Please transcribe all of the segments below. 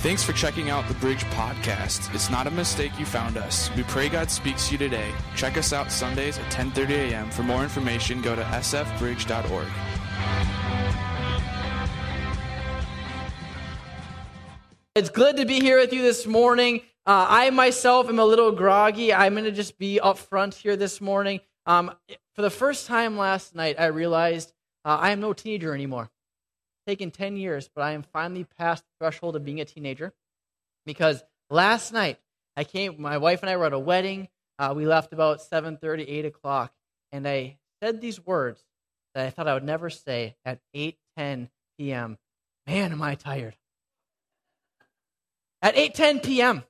Thanks for checking out the Bridge Podcast. It's not a mistake you found us. We pray God speaks to you today. Check us out Sundays at 10:30 a.m. For more information, go to sfbridge.org. It's good to be here with you this morning. Uh, I myself am a little groggy. I'm going to just be up front here this morning. Um, for the first time last night, I realized uh, I am no teenager anymore. Taken 10 years, but I am finally past the threshold of being a teenager because last night I came, my wife and I were at a wedding. Uh, we left about 7.30, 8 o'clock, and I said these words that I thought I would never say at 8.10 p.m. Man, am I tired at 8:10 p.m.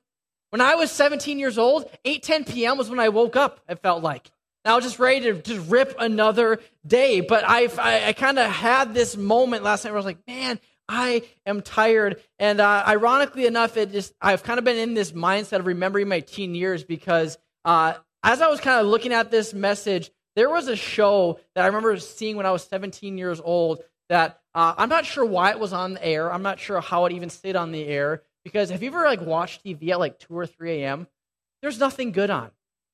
When I was 17 years old, 8:10 p.m. was when I woke up. It felt like. I was just ready to just rip another day. But I've, I, I kind of had this moment last night where I was like, man, I am tired. And uh, ironically enough, it just I've kind of been in this mindset of remembering my teen years because uh, as I was kind of looking at this message, there was a show that I remember seeing when I was 17 years old that uh, I'm not sure why it was on the air. I'm not sure how it even stayed on the air. Because have you ever like watched TV at like two or three a.m.? There's nothing good on.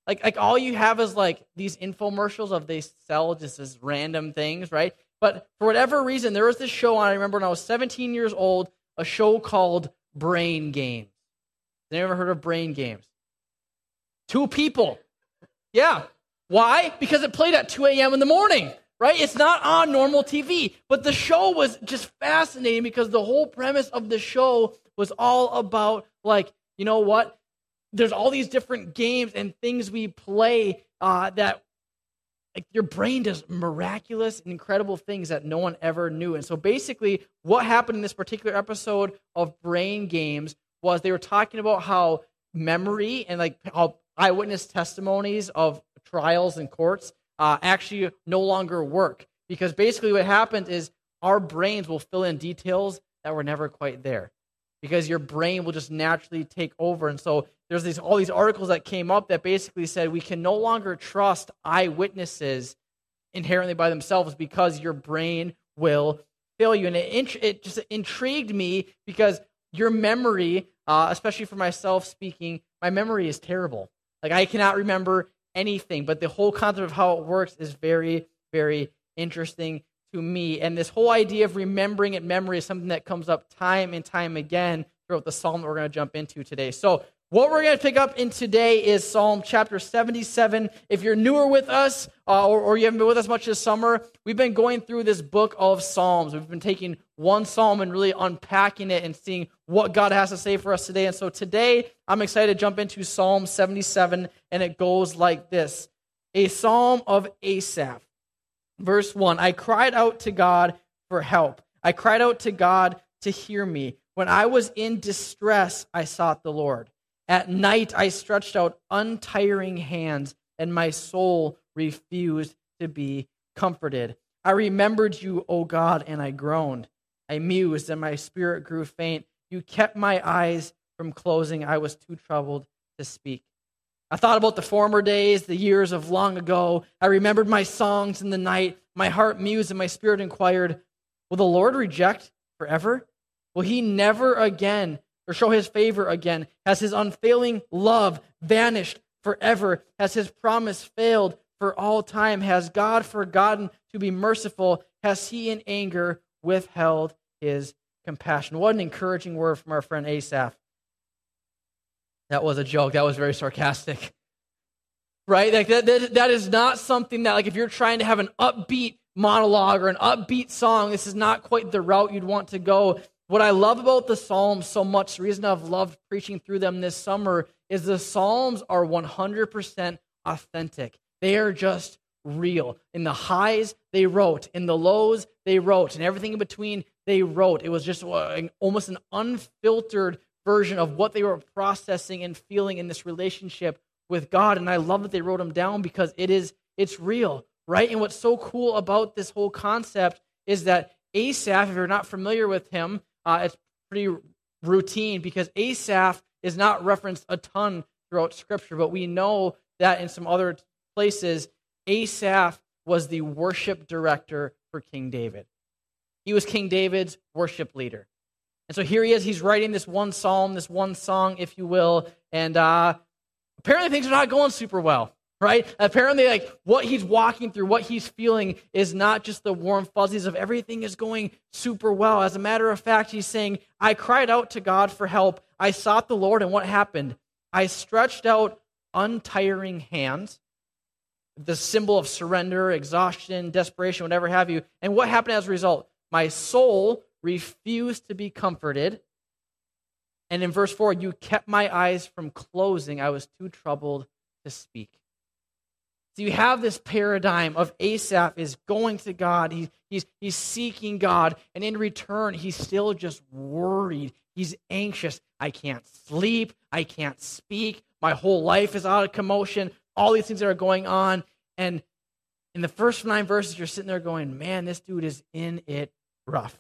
Like like all you have is like these infomercials of they sell just as random things, right? But for whatever reason, there was this show on. I remember when I was 17 years old, a show called Brain Games. Have you ever heard of Brain Games? Two people. Yeah. Why? Because it played at 2 a.m. in the morning, right? It's not on normal TV. But the show was just fascinating because the whole premise of the show was all about like, you know what? There's all these different games and things we play uh, that like your brain does miraculous and incredible things that no one ever knew. And so basically, what happened in this particular episode of Brain Games was they were talking about how memory and like how eyewitness testimonies of trials and courts uh, actually no longer work because basically what happens is our brains will fill in details that were never quite there because your brain will just naturally take over. And so there's these all these articles that came up that basically said we can no longer trust eyewitnesses inherently by themselves because your brain will fail you. And it, it just intrigued me because your memory, uh, especially for myself speaking, my memory is terrible. Like I cannot remember anything, but the whole concept of how it works is very, very interesting to me. And this whole idea of remembering it memory is something that comes up time and time again throughout the psalm that we're going to jump into today. So, what we're going to pick up in today is Psalm chapter 77. If you're newer with us uh, or, or, you haven't been with us much this summer, we've been going through this book of Psalms. We've been taking one psalm and really unpacking it and seeing what God has to say for us today. And so today, I'm excited to jump into Psalm 77, and it goes like this A psalm of Asaph. Verse 1 I cried out to God for help. I cried out to God to hear me. When I was in distress, I sought the Lord. At night, I stretched out untiring hands, and my soul refused to be comforted. I remembered you, O God, and I groaned. I mused, and my spirit grew faint. You kept my eyes from closing. I was too troubled to speak. I thought about the former days, the years of long ago. I remembered my songs in the night. My heart mused and my spirit inquired, Will the Lord reject forever? Will he never again or show his favor again? Has his unfailing love vanished forever? Has his promise failed for all time? Has God forgotten to be merciful? Has he in anger withheld his compassion? What an encouraging word from our friend Asaph. That was a joke. That was very sarcastic. Right? Like that, that, that is not something that, like, if you're trying to have an upbeat monologue or an upbeat song, this is not quite the route you'd want to go. What I love about the Psalms so much, the reason I've loved preaching through them this summer, is the Psalms are 100% authentic. They are just real. In the highs, they wrote. In the lows, they wrote. And everything in between, they wrote. It was just uh, almost an unfiltered version of what they were processing and feeling in this relationship with God. And I love that they wrote them down because it is it's real, right? And what's so cool about this whole concept is that Asaph, if you're not familiar with him, uh, it's pretty routine because Asaph is not referenced a ton throughout Scripture, but we know that in some other places, Asaph was the worship director for King David. He was King David's worship leader. And so here he is. He's writing this one psalm, this one song, if you will. And uh, apparently things are not going super well, right? Apparently, like what he's walking through, what he's feeling is not just the warm fuzzies of everything is going super well. As a matter of fact, he's saying, I cried out to God for help. I sought the Lord, and what happened? I stretched out untiring hands, the symbol of surrender, exhaustion, desperation, whatever have you. And what happened as a result? My soul refused to be comforted. And in verse 4, you kept my eyes from closing. I was too troubled to speak. So you have this paradigm of Asaph is going to God. He, he's, he's seeking God. And in return, he's still just worried. He's anxious. I can't sleep. I can't speak. My whole life is out of commotion. All these things that are going on. And in the first nine verses, you're sitting there going, man, this dude is in it rough.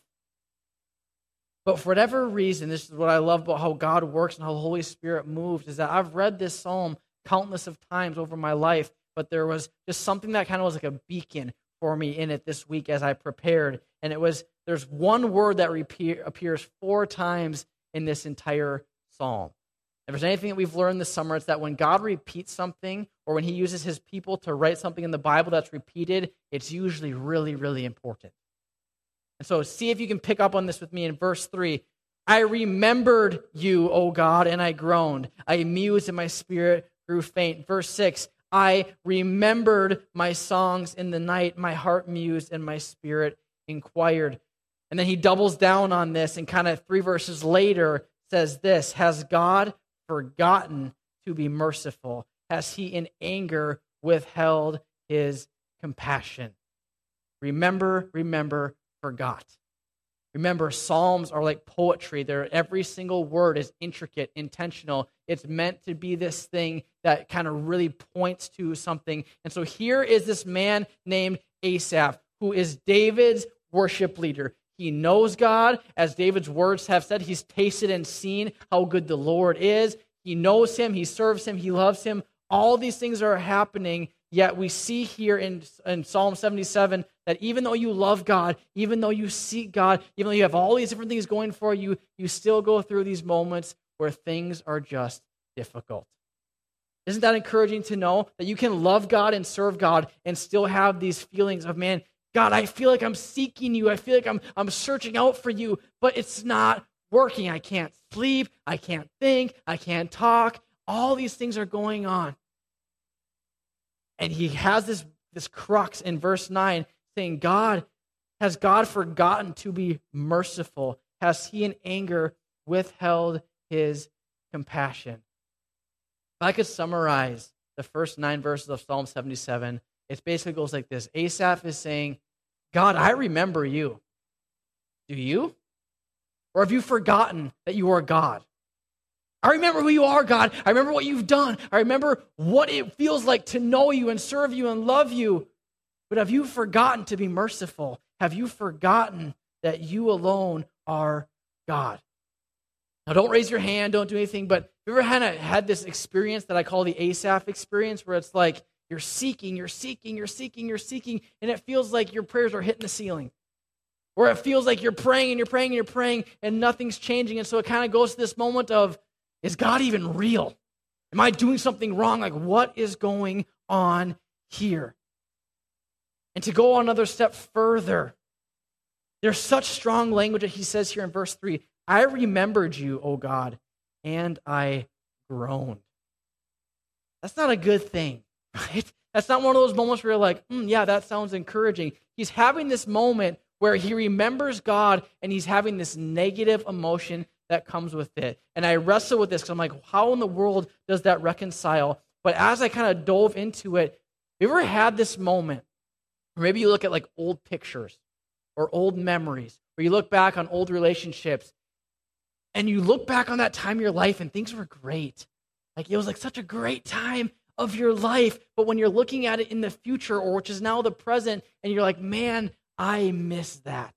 But for whatever reason, this is what I love about how God works and how the Holy Spirit moves, is that I've read this psalm countless of times over my life, but there was just something that kind of was like a beacon for me in it this week as I prepared. And it was there's one word that repeat, appears four times in this entire psalm. If there's anything that we've learned this summer, it's that when God repeats something or when he uses his people to write something in the Bible that's repeated, it's usually really, really important. And so see if you can pick up on this with me in verse 3. I remembered you, O God, and I groaned. I mused and my spirit grew faint. Verse 6. I remembered my songs in the night. My heart mused and my spirit inquired. And then he doubles down on this and kind of three verses later says this Has God forgotten to be merciful? Has he in anger withheld his compassion? Remember, remember, forgot. Remember, Psalms are like poetry. They're, every single word is intricate, intentional. It's meant to be this thing that kind of really points to something. And so here is this man named Asaph, who is David's worship leader. He knows God, as David's words have said. He's tasted and seen how good the Lord is. He knows him, he serves him, he loves him. All these things are happening, yet we see here in, in Psalm 77 that even though you love God, even though you seek God, even though you have all these different things going for you, you still go through these moments where things are just difficult. Isn't that encouraging to know that you can love God and serve God and still have these feelings of, man, God, I feel like I'm seeking you. I feel like I'm, I'm searching out for you, but it's not working. I can't sleep. I can't think. I can't talk. All these things are going on. And he has this, this crux in verse 9 saying, God, has God forgotten to be merciful? Has he in anger withheld his compassion? If I could summarize the first nine verses of Psalm 77, it basically goes like this Asaph is saying, God, I remember you. Do you? Or have you forgotten that you are God? I remember who you are, God. I remember what you've done. I remember what it feels like to know you and serve you and love you. But have you forgotten to be merciful? Have you forgotten that you alone are God? Now, don't raise your hand, don't do anything, but you ever had, a, had this experience that I call the Asaph experience where it's like you're seeking, you're seeking, you're seeking, you're seeking, and it feels like your prayers are hitting the ceiling? Where it feels like you're praying and you're praying and you're praying and nothing's changing. And so it kind of goes to this moment of, is God even real? Am I doing something wrong? Like, what is going on here? And to go another step further, there's such strong language that he says here in verse 3 I remembered you, O God, and I groaned. That's not a good thing, right? That's not one of those moments where you're like, mm, yeah, that sounds encouraging. He's having this moment where he remembers God and he's having this negative emotion that comes with it. And I wrestle with this because I'm like, how in the world does that reconcile? But as I kind of dove into it, you ever had this moment maybe you look at like old pictures or old memories, or you look back on old relationships and you look back on that time of your life and things were great. Like it was like such a great time of your life. But when you're looking at it in the future, or which is now the present, and you're like, man, I miss that.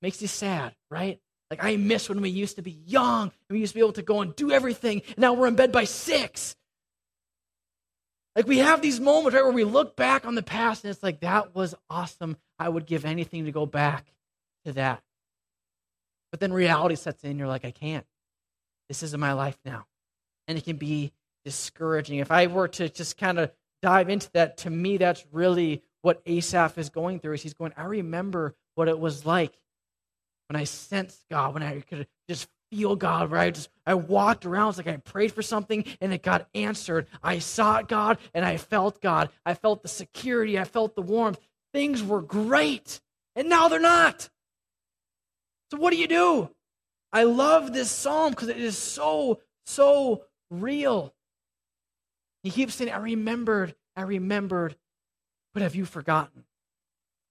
Makes you sad, right? Like I miss when we used to be young and we used to be able to go and do everything. And now we're in bed by six. Like we have these moments right where we look back on the past and it's like that was awesome. I would give anything to go back to that. But then reality sets in, you're like, I can't. This isn't my life now. And it can be discouraging. If I were to just kind of dive into that, to me, that's really what Asaph is going through. Is he's going, I remember what it was like when I sensed God, when I could just feel God, right? I just I walked around, it's like I prayed for something and it got answered. I sought God and I felt God. I felt the security, I felt the warmth. Things were great. And now they're not. So what do you do? I love this psalm because it is so, so real. He keeps saying, I remembered, I remembered, but have you forgotten?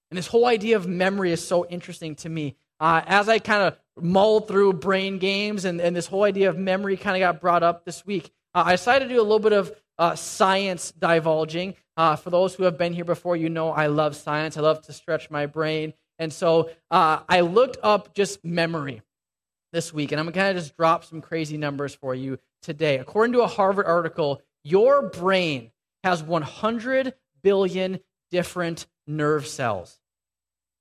And this whole idea of memory is so interesting to me. Uh, as I kind of mulled through brain games and, and this whole idea of memory kind of got brought up this week, uh, I decided to do a little bit of uh, science divulging. Uh, for those who have been here before, you know I love science. I love to stretch my brain. And so uh, I looked up just memory this week, and I'm going to kind of just drop some crazy numbers for you today. According to a Harvard article, your brain has 100 billion different nerve cells.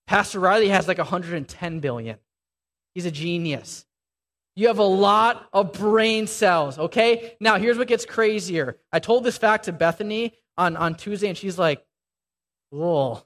Pastor Riley has like 110 billion. He's a genius. You have a lot of brain cells, okay? Now, here's what gets crazier. I told this fact to Bethany on, on Tuesday, and she's like, Whoa,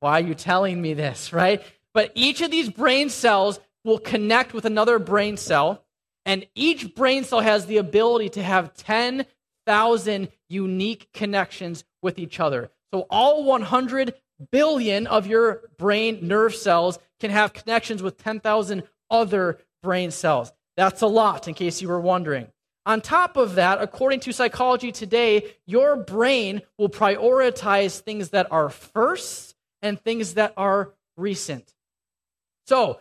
why are you telling me this, right? But each of these brain cells will connect with another brain cell, and each brain cell has the ability to have 10,000 unique connections with each other. So all 100 billion of your brain nerve cells can have connections with 10,000 other brain cells. That's a lot, in case you were wondering. On top of that, according to Psychology Today, your brain will prioritize things that are first and things that are recent. So,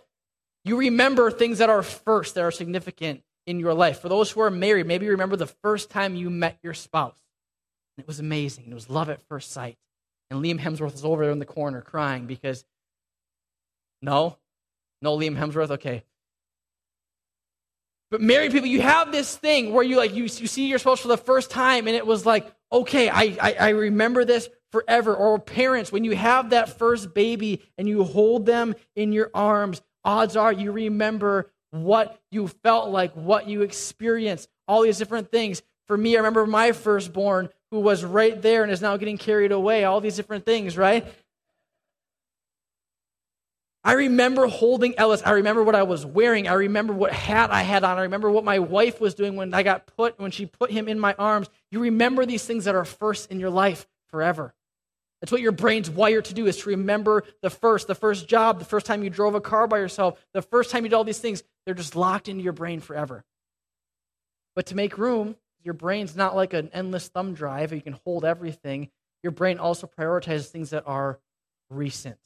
you remember things that are first, that are significant in your life. For those who are married, maybe you remember the first time you met your spouse. It was amazing. It was love at first sight. And Liam Hemsworth is over there in the corner crying because, no, no Liam Hemsworth? Okay. But married people, you have this thing where you like you, you see your spouse for the first time, and it was like, okay, I, I, I remember this forever. Or parents, when you have that first baby and you hold them in your arms, odds are you remember what you felt like, what you experienced, all these different things. For me, I remember my firstborn who was right there and is now getting carried away, all these different things, right? I remember holding Ellis. I remember what I was wearing. I remember what hat I had on. I remember what my wife was doing when I got put, when she put him in my arms. You remember these things that are first in your life forever. That's what your brain's wired to do is to remember the first, the first job, the first time you drove a car by yourself, the first time you did all these things. They're just locked into your brain forever. But to make room, your brain's not like an endless thumb drive. You can hold everything. Your brain also prioritizes things that are recent.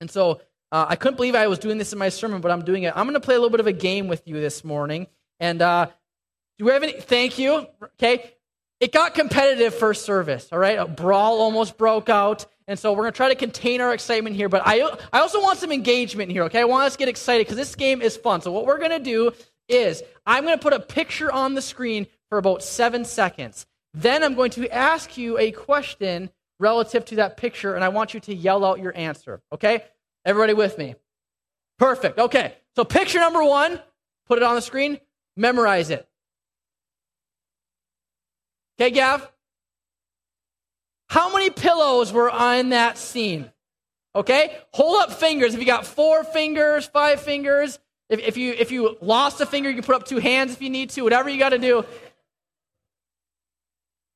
And so uh, I couldn't believe I was doing this in my sermon, but I'm doing it. I'm going to play a little bit of a game with you this morning. And uh, do we have any? Thank you. Okay. It got competitive first service, all right? A brawl almost broke out. And so we're going to try to contain our excitement here. But I, I also want some engagement here, okay? I want us to get excited because this game is fun. So what we're going to do is I'm going to put a picture on the screen for about seven seconds. Then I'm going to ask you a question relative to that picture, and I want you to yell out your answer. Okay? Everybody with me? Perfect. Okay. So, picture number one, put it on the screen, memorize it. Okay, Gav? How many pillows were on that scene? Okay? Hold up fingers. If you got four fingers, five fingers, if, if, you, if you lost a finger, you can put up two hands if you need to, whatever you got to do.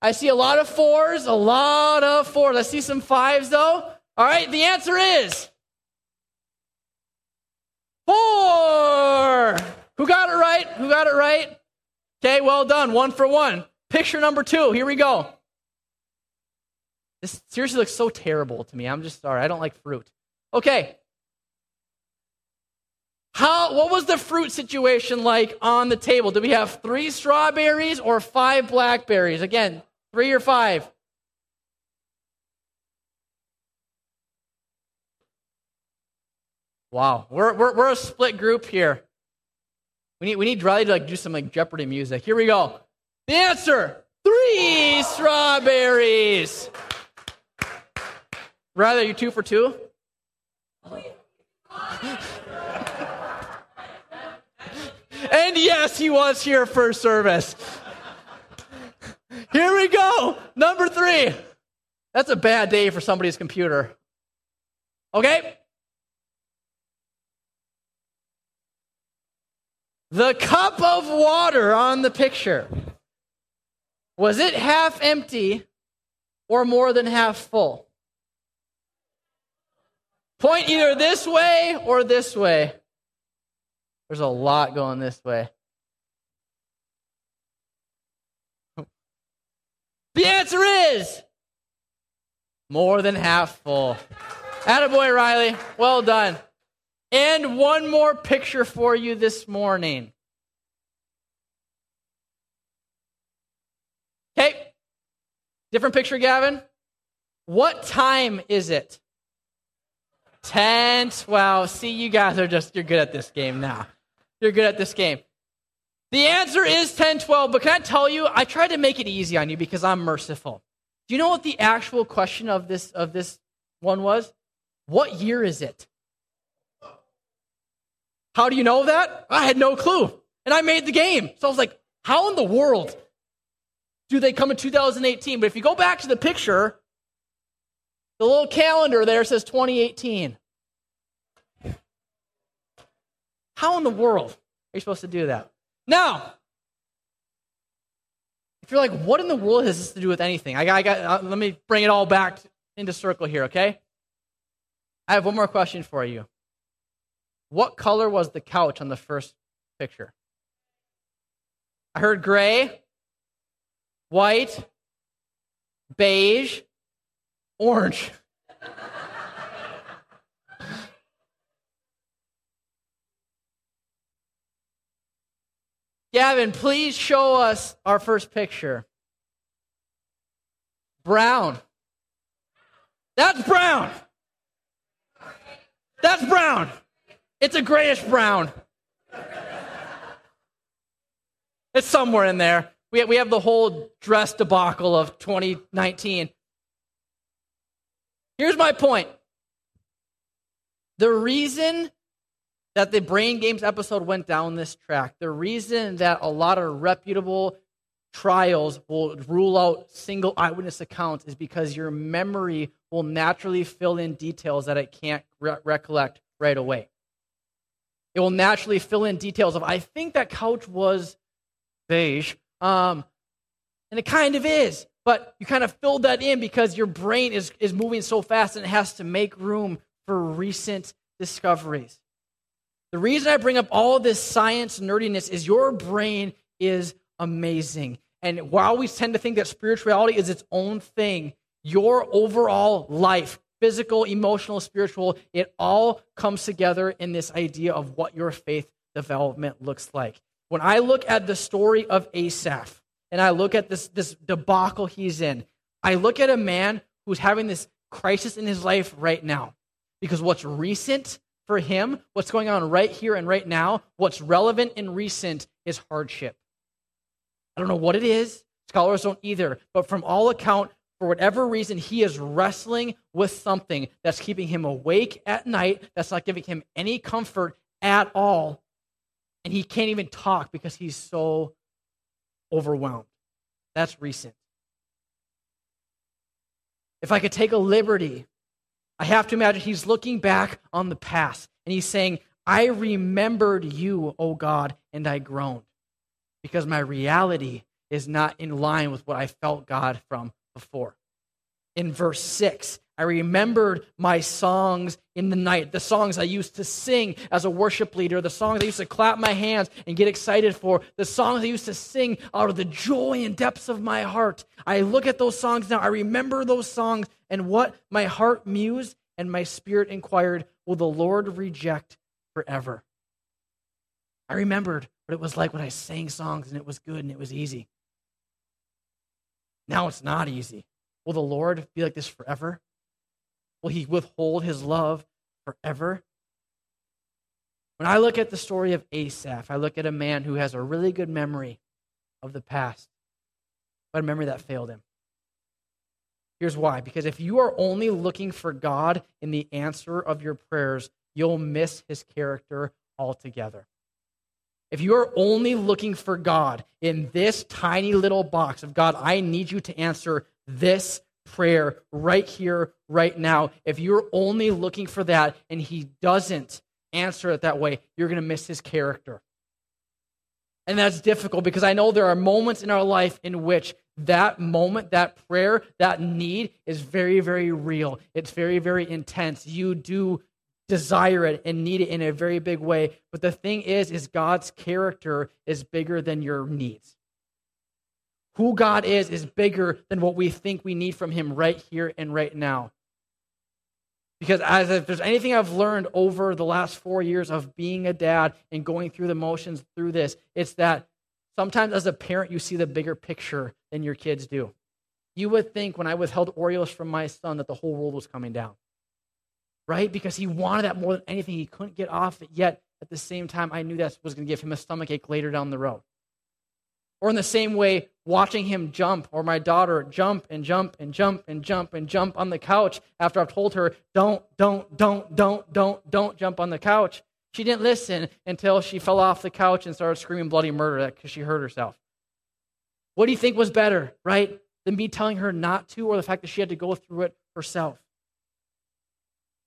I see a lot of fours, a lot of fours. I see some fives, though. All right, the answer is four. Who got it right? Who got it right? Okay, well done. One for one. Picture number two. Here we go. This seriously looks so terrible to me. I'm just sorry. I don't like fruit. Okay. How, what was the fruit situation like on the table? Did we have three strawberries or five blackberries? Again, Three or five? Wow, we're, we're, we're a split group here. We need, we need Riley to like do some like Jeopardy music. Here we go. The answer three strawberries. Riley, are you two for two? And yes, he was here for service. Here we go. Number three. That's a bad day for somebody's computer. Okay? The cup of water on the picture. Was it half empty or more than half full? Point either this way or this way. There's a lot going this way. The answer is more than half full. Attaboy, Riley. Well done. And one more picture for you this morning. Okay. Different picture, Gavin. What time is it? 10, 12. See, you guys are just, you're good at this game now. You're good at this game. The answer is 10, 12, but can I tell you, I tried to make it easy on you because I'm merciful. Do you know what the actual question of this, of this one was? What year is it? How do you know that? I had no clue. And I made the game. So I was like, how in the world do they come in 2018? But if you go back to the picture, the little calendar there says 2018. How in the world are you supposed to do that? Now, if you're like, what in the world has this to do with anything? I got, I got uh, let me bring it all back into circle here, okay? I have one more question for you. What color was the couch on the first picture? I heard gray, white, beige, orange. Gavin, please show us our first picture. Brown. That's brown. That's brown. It's a grayish brown. It's somewhere in there. We, we have the whole dress debacle of 2019. Here's my point. The reason that the Brain Games episode went down this track, the reason that a lot of reputable trials will rule out single eyewitness accounts is because your memory will naturally fill in details that it can't re- recollect right away. It will naturally fill in details of, I think that couch was beige. Um, and it kind of is but you kind of filled that in because your brain is, is moving so fast and it has to make room for recent discoveries. The reason I bring up all this science nerdiness is your brain is amazing. And while we tend to think that spirituality is its own thing, your overall life, physical, emotional, spiritual, it all comes together in this idea of what your faith development looks like. When I look at the story of Asaph, and I look at this, this debacle he's in, I look at a man who's having this crisis in his life right now. Because what's recent for him, what's going on right here and right now, what's relevant and recent is hardship. I don't know what it is. Scholars don't either. But from all account, for whatever reason, he is wrestling with something that's keeping him awake at night, that's not giving him any comfort at all. And he can't even talk because he's so overwhelmed. That's recent. If I could take a liberty, I have to imagine he's looking back on the past and he's saying, I remembered you, O God, and I groaned because my reality is not in line with what I felt God from before. In verse 6, I remembered my songs in the night, the songs I used to sing as a worship leader, the songs I used to clap my hands and get excited for, the songs I used to sing out of the joy and depths of my heart. I look at those songs now, I remember those songs and what my heart mused and my spirit inquired, will the Lord reject forever? I remembered what it was like when I sang songs and it was good and it was easy. Now it's not easy. Will the Lord be like this forever? Will he withhold his love forever? When I look at the story of Asaph, I look at a man who has a really good memory of the past, but a memory that failed him. Here's why because if you are only looking for God in the answer of your prayers, you'll miss his character altogether. If you are only looking for God in this tiny little box of God, I need you to answer this prayer right here, right now. If you're only looking for that and He doesn't answer it that way, you're going to miss His character. And that's difficult because I know there are moments in our life in which that moment, that prayer, that need is very, very real. It's very, very intense. You do desire it and need it in a very big way. But the thing is, is God's character is bigger than your needs. Who God is is bigger than what we think we need from Him right here and right now. Because as if there's anything I've learned over the last four years of being a dad and going through the motions through this, it's that sometimes as a parent you see the bigger picture than your kids do. You would think when I withheld Oreos from my son that the whole world was coming down. Right? Because he wanted that more than anything. He couldn't get off it yet. At the same time, I knew that was going to give him a stomach ache later down the road. Or in the same way, watching him jump, or my daughter jump and jump and jump and jump and jump on the couch after I've told her, don't, don't, don't, don't, don't, don't jump on the couch. She didn't listen until she fell off the couch and started screaming bloody murder because she hurt herself. What do you think was better, right? Than me telling her not to, or the fact that she had to go through it herself?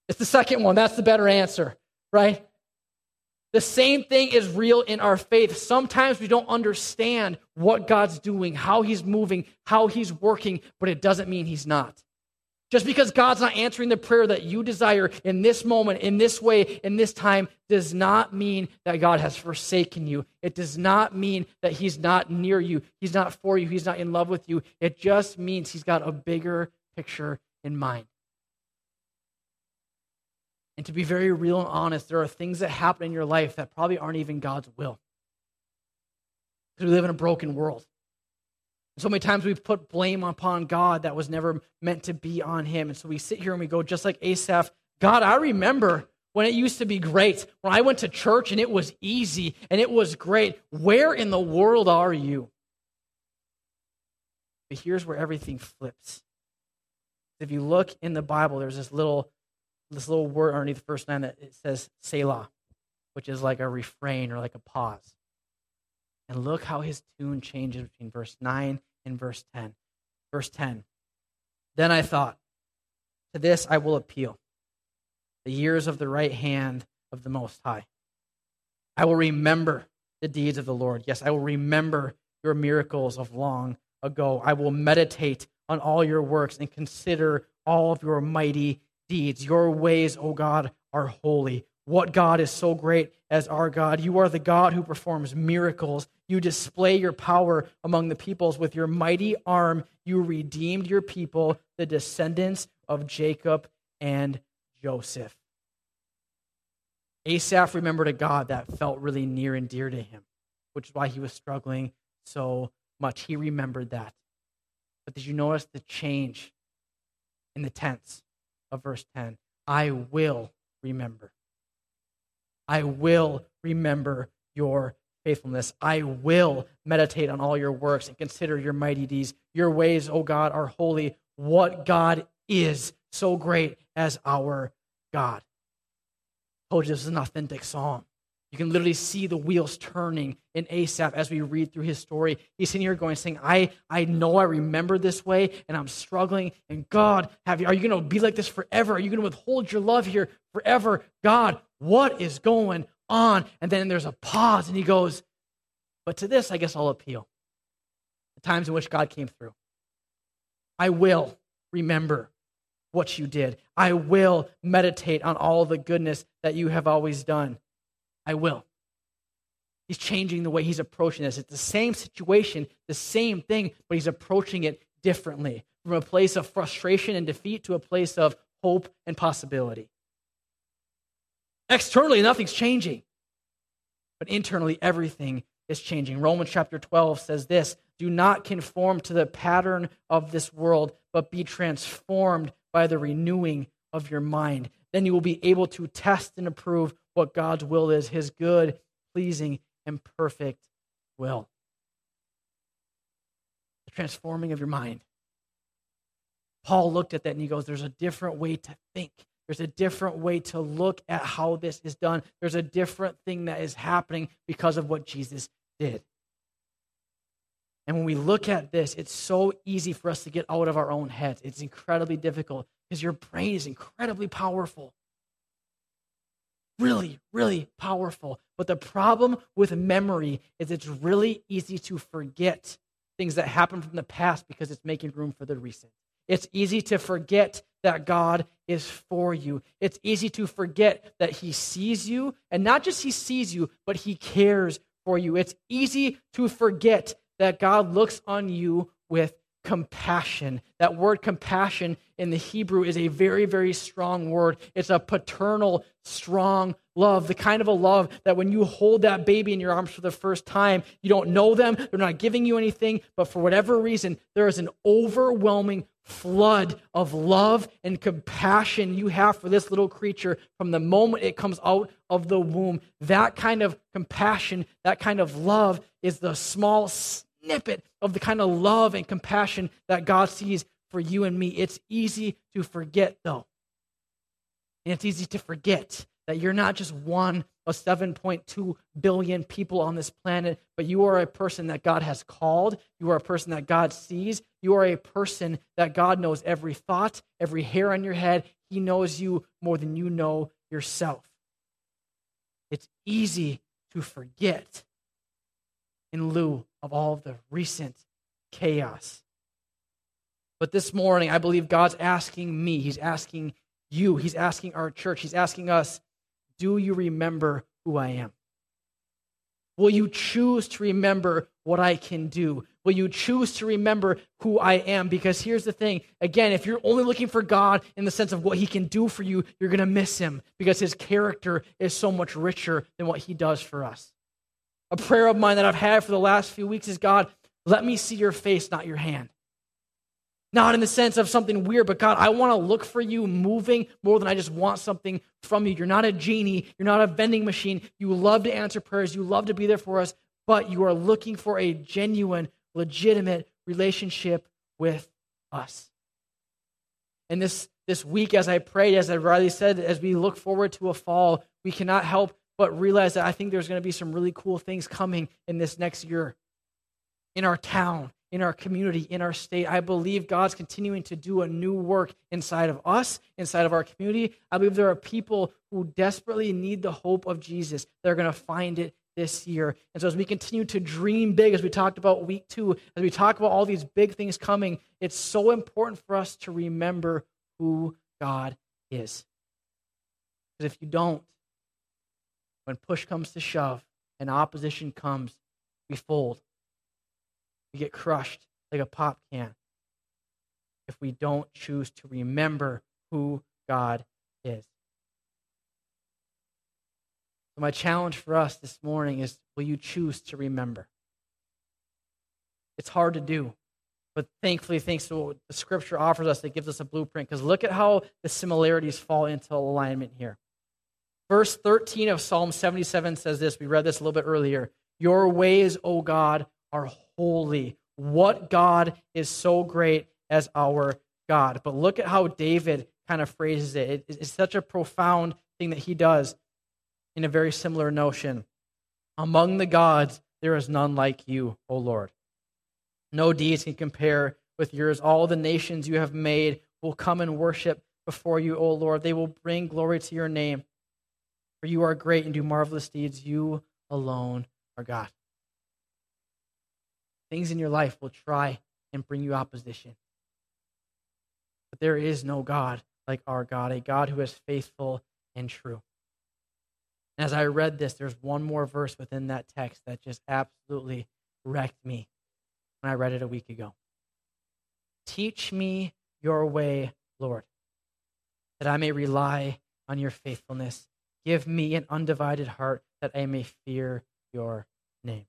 It's the second one. That's the better answer, right? The same thing is real in our faith. Sometimes we don't understand what God's doing, how He's moving, how He's working, but it doesn't mean He's not. Just because God's not answering the prayer that you desire in this moment, in this way, in this time, does not mean that God has forsaken you. It does not mean that He's not near you. He's not for you. He's not in love with you. It just means He's got a bigger picture in mind. And to be very real and honest, there are things that happen in your life that probably aren't even God's will. Because we live in a broken world. So many times we put blame upon God that was never meant to be on Him. And so we sit here and we go, just like Asaph, God, I remember when it used to be great, when I went to church and it was easy and it was great. Where in the world are you? But here's where everything flips. If you look in the Bible, there's this little this little word underneath the first nine that it says Selah, which is like a refrain or like a pause. And look how his tune changes between verse 9 and verse 10. Verse 10 Then I thought, to this I will appeal, the years of the right hand of the Most High. I will remember the deeds of the Lord. Yes, I will remember your miracles of long ago. I will meditate on all your works and consider all of your mighty deeds. Your ways, O God, are holy. What God is so great as our God? You are the God who performs miracles. You display your power among the peoples. With your mighty arm, you redeemed your people, the descendants of Jacob and Joseph. Asaph remembered a God that felt really near and dear to him, which is why he was struggling so much. He remembered that. But did you notice the change in the tense? Of verse 10 I will remember. I will remember your faithfulness. I will meditate on all your works and consider your mighty deeds. Your ways, O God, are holy. What God is so great as our God. Oh, this is an authentic psalm. You can literally see the wheels turning in Asaph as we read through his story. He's sitting here going, saying, I, I know I remember this way and I'm struggling. And God, have you, are you going to be like this forever? Are you going to withhold your love here forever? God, what is going on? And then there's a pause and he goes, But to this, I guess I'll appeal. The times in which God came through. I will remember what you did. I will meditate on all the goodness that you have always done. I will. He's changing the way he's approaching this. It's the same situation, the same thing, but he's approaching it differently from a place of frustration and defeat to a place of hope and possibility. Externally, nothing's changing, but internally, everything is changing. Romans chapter 12 says this Do not conform to the pattern of this world, but be transformed by the renewing of your mind. Then you will be able to test and approve what God's will is, his good, pleasing, and perfect will. The transforming of your mind. Paul looked at that and he goes, There's a different way to think. There's a different way to look at how this is done. There's a different thing that is happening because of what Jesus did. And when we look at this, it's so easy for us to get out of our own heads. It's incredibly difficult because your brain is incredibly powerful. Really, really powerful. But the problem with memory is it's really easy to forget things that happened from the past because it's making room for the recent. It's easy to forget that God is for you. It's easy to forget that He sees you, and not just He sees you, but He cares for you. It's easy to forget that God looks on you with compassion. That word compassion in the Hebrew is a very, very strong word. It's a paternal, strong love, the kind of a love that when you hold that baby in your arms for the first time, you don't know them, they're not giving you anything, but for whatever reason, there is an overwhelming flood of love and compassion you have for this little creature from the moment it comes out of the womb. That kind of compassion, that kind of love is the small snippet of the kind of love and compassion that God sees for you and me. It's easy to forget, though. And it's easy to forget that you're not just one of 7.2 billion people on this planet, but you are a person that God has called. You are a person that God sees. You are a person that God knows every thought, every hair on your head. He knows you more than you know yourself. It's easy to forget in lieu of all of the recent chaos. But this morning, I believe God's asking me, He's asking you, He's asking our church, He's asking us do you remember who I am? Will you choose to remember what I can do? Will you choose to remember who I am? Because here's the thing again, if you're only looking for God in the sense of what he can do for you, you're going to miss him because his character is so much richer than what he does for us. A prayer of mine that I've had for the last few weeks is God, let me see your face, not your hand. Not in the sense of something weird, but God, I want to look for you moving more than I just want something from you. You're not a genie, you're not a vending machine. You love to answer prayers, you love to be there for us, but you are looking for a genuine, legitimate relationship with us. And this, this week, as I prayed, as I Riley said, as we look forward to a fall, we cannot help but realize that I think there's going to be some really cool things coming in this next year in our town, in our community, in our state. I believe God's continuing to do a new work inside of us, inside of our community. I believe there are people who desperately need the hope of Jesus. They're going to find it this year. And so, as we continue to dream big, as we talked about week two, as we talk about all these big things coming, it's so important for us to remember who God is. Because if you don't, when push comes to shove and opposition comes, we fold. We get crushed like a pop can if we don't choose to remember who God is. So, my challenge for us this morning is will you choose to remember? It's hard to do, but thankfully, thanks to what the scripture offers us, it gives us a blueprint. Because look at how the similarities fall into alignment here. Verse 13 of Psalm 77 says this. We read this a little bit earlier. Your ways, O God, are holy. What God is so great as our God? But look at how David kind of phrases it. It's such a profound thing that he does in a very similar notion. Among the gods, there is none like you, O Lord. No deeds can compare with yours. All the nations you have made will come and worship before you, O Lord. They will bring glory to your name. For you are great and do marvelous deeds. You alone are God. Things in your life will try and bring you opposition. But there is no God like our God, a God who is faithful and true. As I read this, there's one more verse within that text that just absolutely wrecked me when I read it a week ago. Teach me your way, Lord, that I may rely on your faithfulness. Give me an undivided heart that I may fear your name.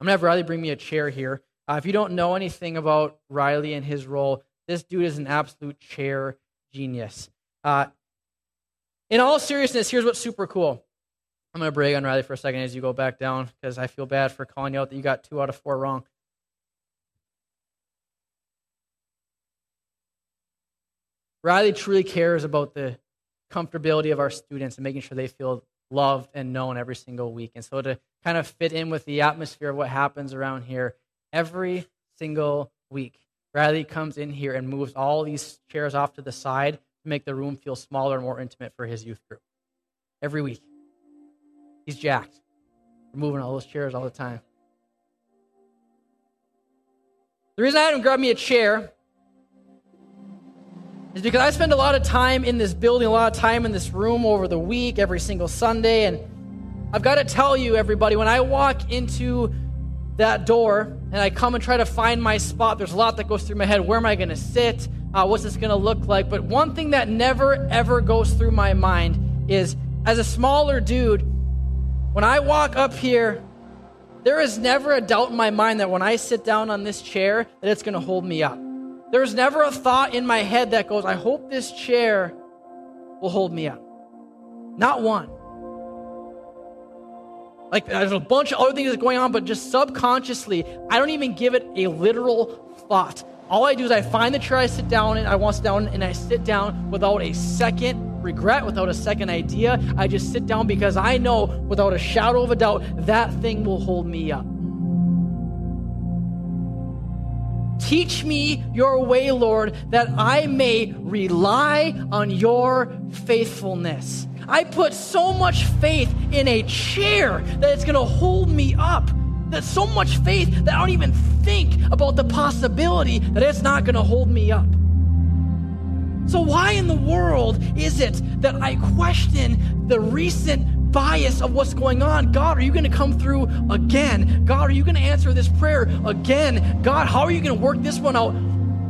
I'm going to have Riley bring me a chair here. Uh, if you don't know anything about Riley and his role, this dude is an absolute chair genius. Uh, in all seriousness, here's what's super cool. I'm going to brag on Riley for a second as you go back down because I feel bad for calling you out that you got two out of four wrong. Riley truly cares about the comfortability of our students and making sure they feel loved and known every single week. And so to kind of fit in with the atmosphere of what happens around here every single week, Riley comes in here and moves all these chairs off to the side to make the room feel smaller and more intimate for his youth group. Every week. He's jacked. We're moving all those chairs all the time. The reason I had him grab me a chair is because I spend a lot of time in this building, a lot of time in this room over the week, every single Sunday. And I've got to tell you, everybody, when I walk into that door and I come and try to find my spot, there's a lot that goes through my head. Where am I going to sit? Uh, what's this going to look like? But one thing that never, ever goes through my mind is as a smaller dude, when I walk up here, there is never a doubt in my mind that when I sit down on this chair, that it's going to hold me up. There's never a thought in my head that goes, I hope this chair will hold me up. Not one. Like, there's a bunch of other things that's going on, but just subconsciously, I don't even give it a literal thought. All I do is I find the chair I sit down in, I want to sit down, and I sit down without a second regret, without a second idea. I just sit down because I know without a shadow of a doubt that thing will hold me up. Teach me your way, Lord, that I may rely on your faithfulness. I put so much faith in a chair that it's going to hold me up. That's so much faith that I don't even think about the possibility that it's not going to hold me up. So, why in the world is it that I question the recent bias of what's going on. God, are you going to come through again? God, are you going to answer this prayer again? God, how are you going to work this one out?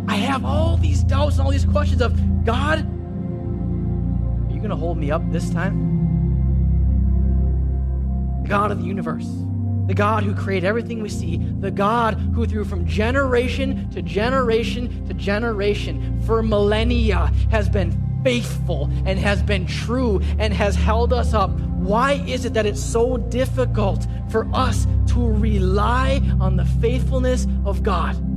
I have all these doubts and all these questions of God, are you going to hold me up this time? The God of the universe, the God who created everything we see, the God who through from generation to generation to generation for millennia has been faithful and has been true and has held us up. Why is it that it's so difficult for us to rely on the faithfulness of God?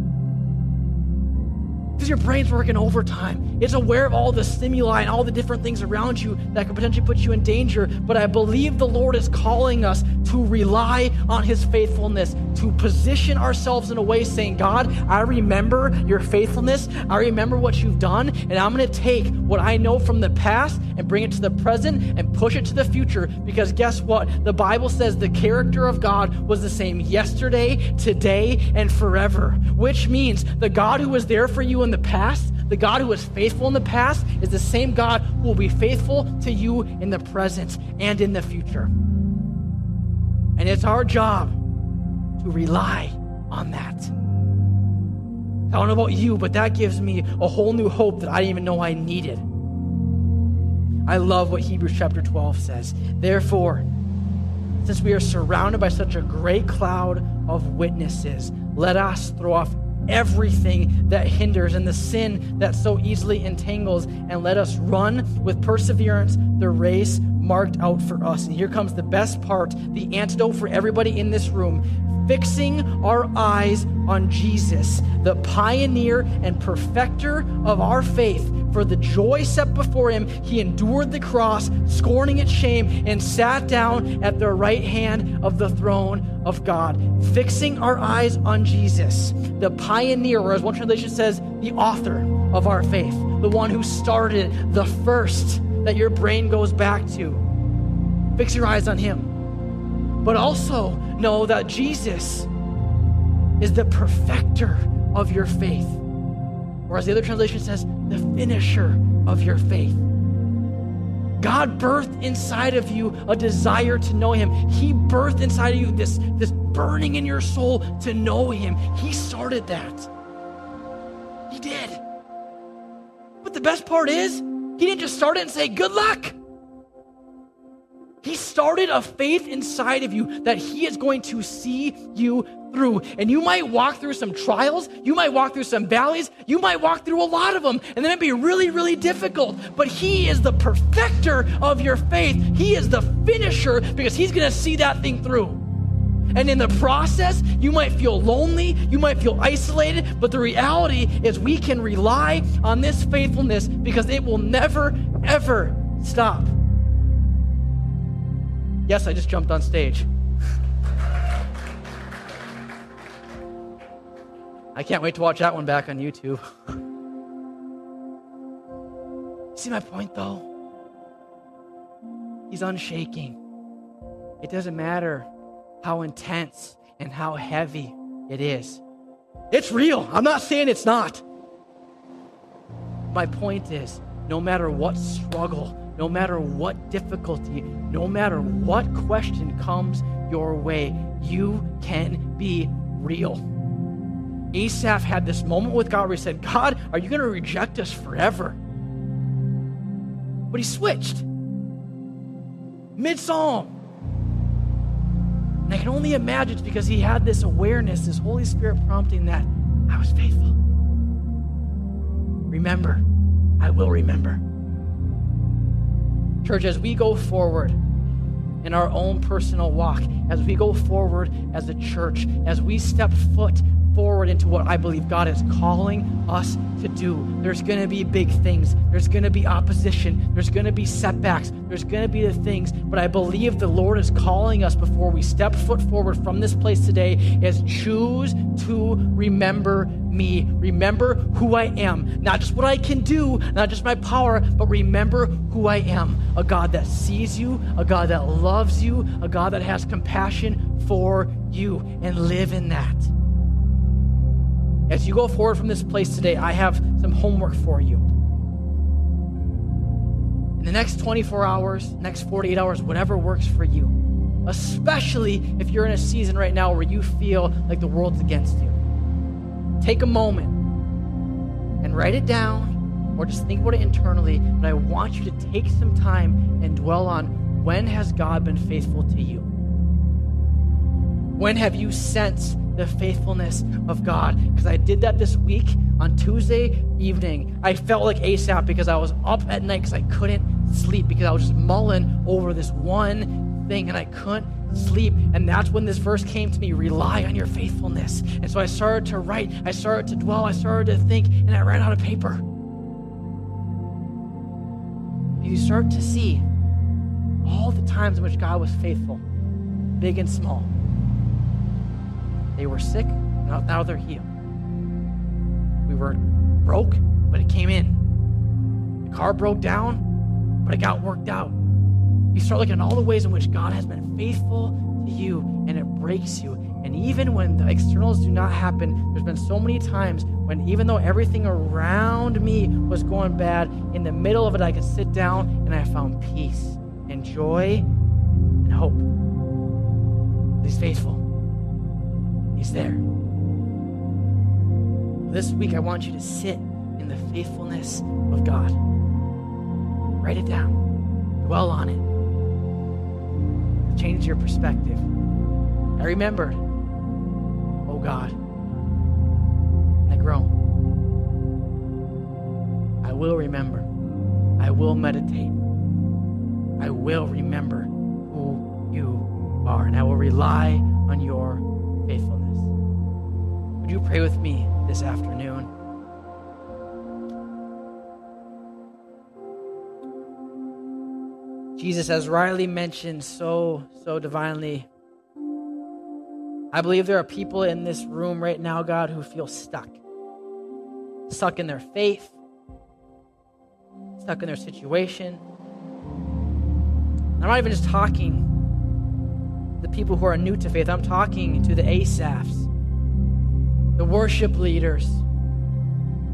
Because your brain's working overtime. It's aware of all the stimuli and all the different things around you that could potentially put you in danger. But I believe the Lord is calling us to rely on His faithfulness, to position ourselves in a way saying, God, I remember your faithfulness. I remember what you've done. And I'm going to take what I know from the past and bring it to the present and push it to the future. Because guess what? The Bible says the character of God was the same yesterday, today, and forever, which means the God who was there for you in the past, the God who was faithful in the past, is the same God who will be faithful to you in the present and in the future. And it's our job to rely on that. I don't know about you, but that gives me a whole new hope that I didn't even know I needed. I love what Hebrews chapter 12 says. Therefore, since we are surrounded by such a great cloud of witnesses, let us throw off everything that hinders and the sin that so easily entangles, and let us run with perseverance the race marked out for us. And here comes the best part the antidote for everybody in this room fixing our eyes on Jesus, the pioneer and perfecter of our faith. For the joy set before him, he endured the cross, scorning its shame, and sat down at the right hand of the throne of God. Fixing our eyes on Jesus, the pioneer, or as one translation says, the author of our faith, the one who started the first that your brain goes back to. Fix your eyes on him. But also know that Jesus is the perfecter of your faith. Or as the other translation says, the finisher of your faith. God birthed inside of you a desire to know Him. He birthed inside of you this, this burning in your soul to know Him. He started that. He did. But the best part is, He didn't just start it and say, Good luck. He started a faith inside of you that He is going to see you through. And you might walk through some trials, you might walk through some valleys, you might walk through a lot of them, and then it'd be really, really difficult. But He is the perfecter of your faith, He is the finisher because He's going to see that thing through. And in the process, you might feel lonely, you might feel isolated, but the reality is we can rely on this faithfulness because it will never, ever stop. Yes, I just jumped on stage. I can't wait to watch that one back on YouTube. See my point, though? He's unshaking. It doesn't matter how intense and how heavy it is. It's real. I'm not saying it's not. My point is no matter what struggle, no matter what difficulty, no matter what question comes your way, you can be real. Asaph had this moment with God where he said, God, are you going to reject us forever? But he switched mid psalm. And I can only imagine it's because he had this awareness, this Holy Spirit prompting that I was faithful. Remember, I will remember. Church, as we go forward in our own personal walk, as we go forward as a church, as we step foot forward into what I believe God is calling us to do. There's going to be big things. There's going to be opposition. There's going to be setbacks. There's going to be the things. But I believe the Lord is calling us before we step foot forward from this place today is choose to remember me. Remember who I am. Not just what I can do, not just my power, but remember who I am. A God that sees you, a God that loves you, a God that has compassion for you, and live in that. As you go forward from this place today, I have some homework for you. In the next 24 hours, next 48 hours, whatever works for you, especially if you're in a season right now where you feel like the world's against you, take a moment and write it down or just think about it internally. But I want you to take some time and dwell on when has God been faithful to you? When have you sensed the faithfulness of God. Because I did that this week on Tuesday evening. I felt like Asaph because I was up at night because I couldn't sleep because I was just mulling over this one thing and I couldn't sleep. And that's when this verse came to me rely on your faithfulness. And so I started to write, I started to dwell, I started to think, and I ran out of paper. You start to see all the times in which God was faithful, big and small. They were sick, now, now they're healed. We were broke, but it came in. The car broke down, but it got worked out. You start looking at all the ways in which God has been faithful to you, and it breaks you. And even when the externals do not happen, there's been so many times when, even though everything around me was going bad, in the middle of it, I could sit down and I found peace and joy and hope. He's faithful. He's there. This week, I want you to sit in the faithfulness of God. Write it down, dwell on it. Change your perspective. I remembered, oh God, I grow. I will remember. I will meditate. I will remember who you are, and I will rely on your faithfulness. Would you pray with me this afternoon? Jesus, as Riley mentioned so, so divinely, I believe there are people in this room right now, God, who feel stuck. Stuck in their faith, stuck in their situation. I'm not even just talking the people who are new to faith, I'm talking to the Asaphs the worship leaders,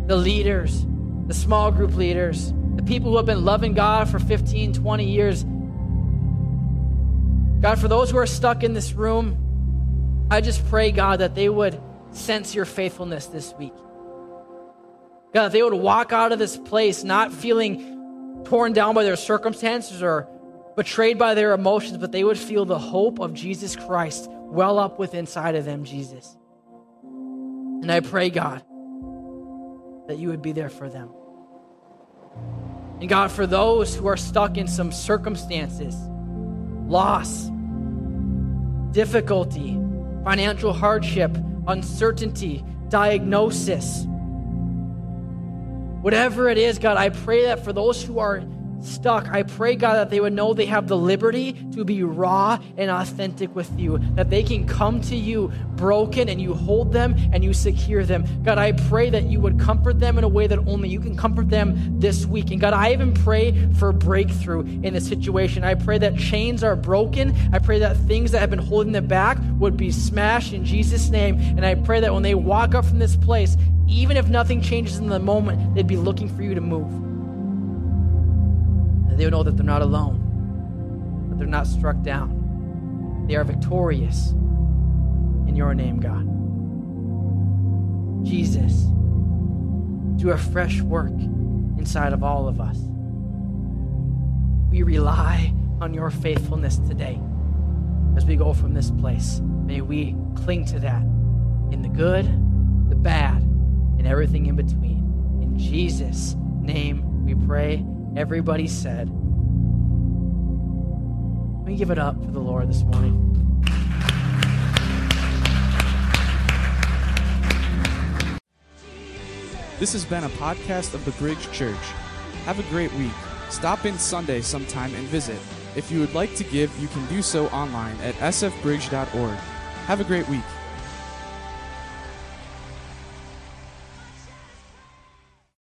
the leaders, the small group leaders, the people who have been loving God for 15, 20 years. God, for those who are stuck in this room, I just pray, God, that they would sense your faithfulness this week. God, that they would walk out of this place not feeling torn down by their circumstances or betrayed by their emotions, but they would feel the hope of Jesus Christ well up within inside of them, Jesus. And I pray, God, that you would be there for them. And God, for those who are stuck in some circumstances, loss, difficulty, financial hardship, uncertainty, diagnosis. Whatever it is, God, I pray that for those who are stuck, I pray, God, that they would know they have the liberty to be raw and authentic with you, that they can come to you broken and you hold them and you secure them. God, I pray that you would comfort them in a way that only you can comfort them this week. And God, I even pray for breakthrough in this situation. I pray that chains are broken. I pray that things that have been holding them back would be smashed in Jesus' name. And I pray that when they walk up from this place, even if nothing changes in the moment, they'd be looking for you to move they know that they're not alone, that they're not struck down. They are victorious in your name, God. Jesus, do a fresh work inside of all of us. We rely on your faithfulness today as we go from this place. May we cling to that in the good, the bad, and everything in between. In Jesus' name we pray. Everybody said, Let me give it up for the Lord this morning. This has been a podcast of the Bridge Church. Have a great week. Stop in Sunday sometime and visit. If you would like to give, you can do so online at sfbridge.org. Have a great week.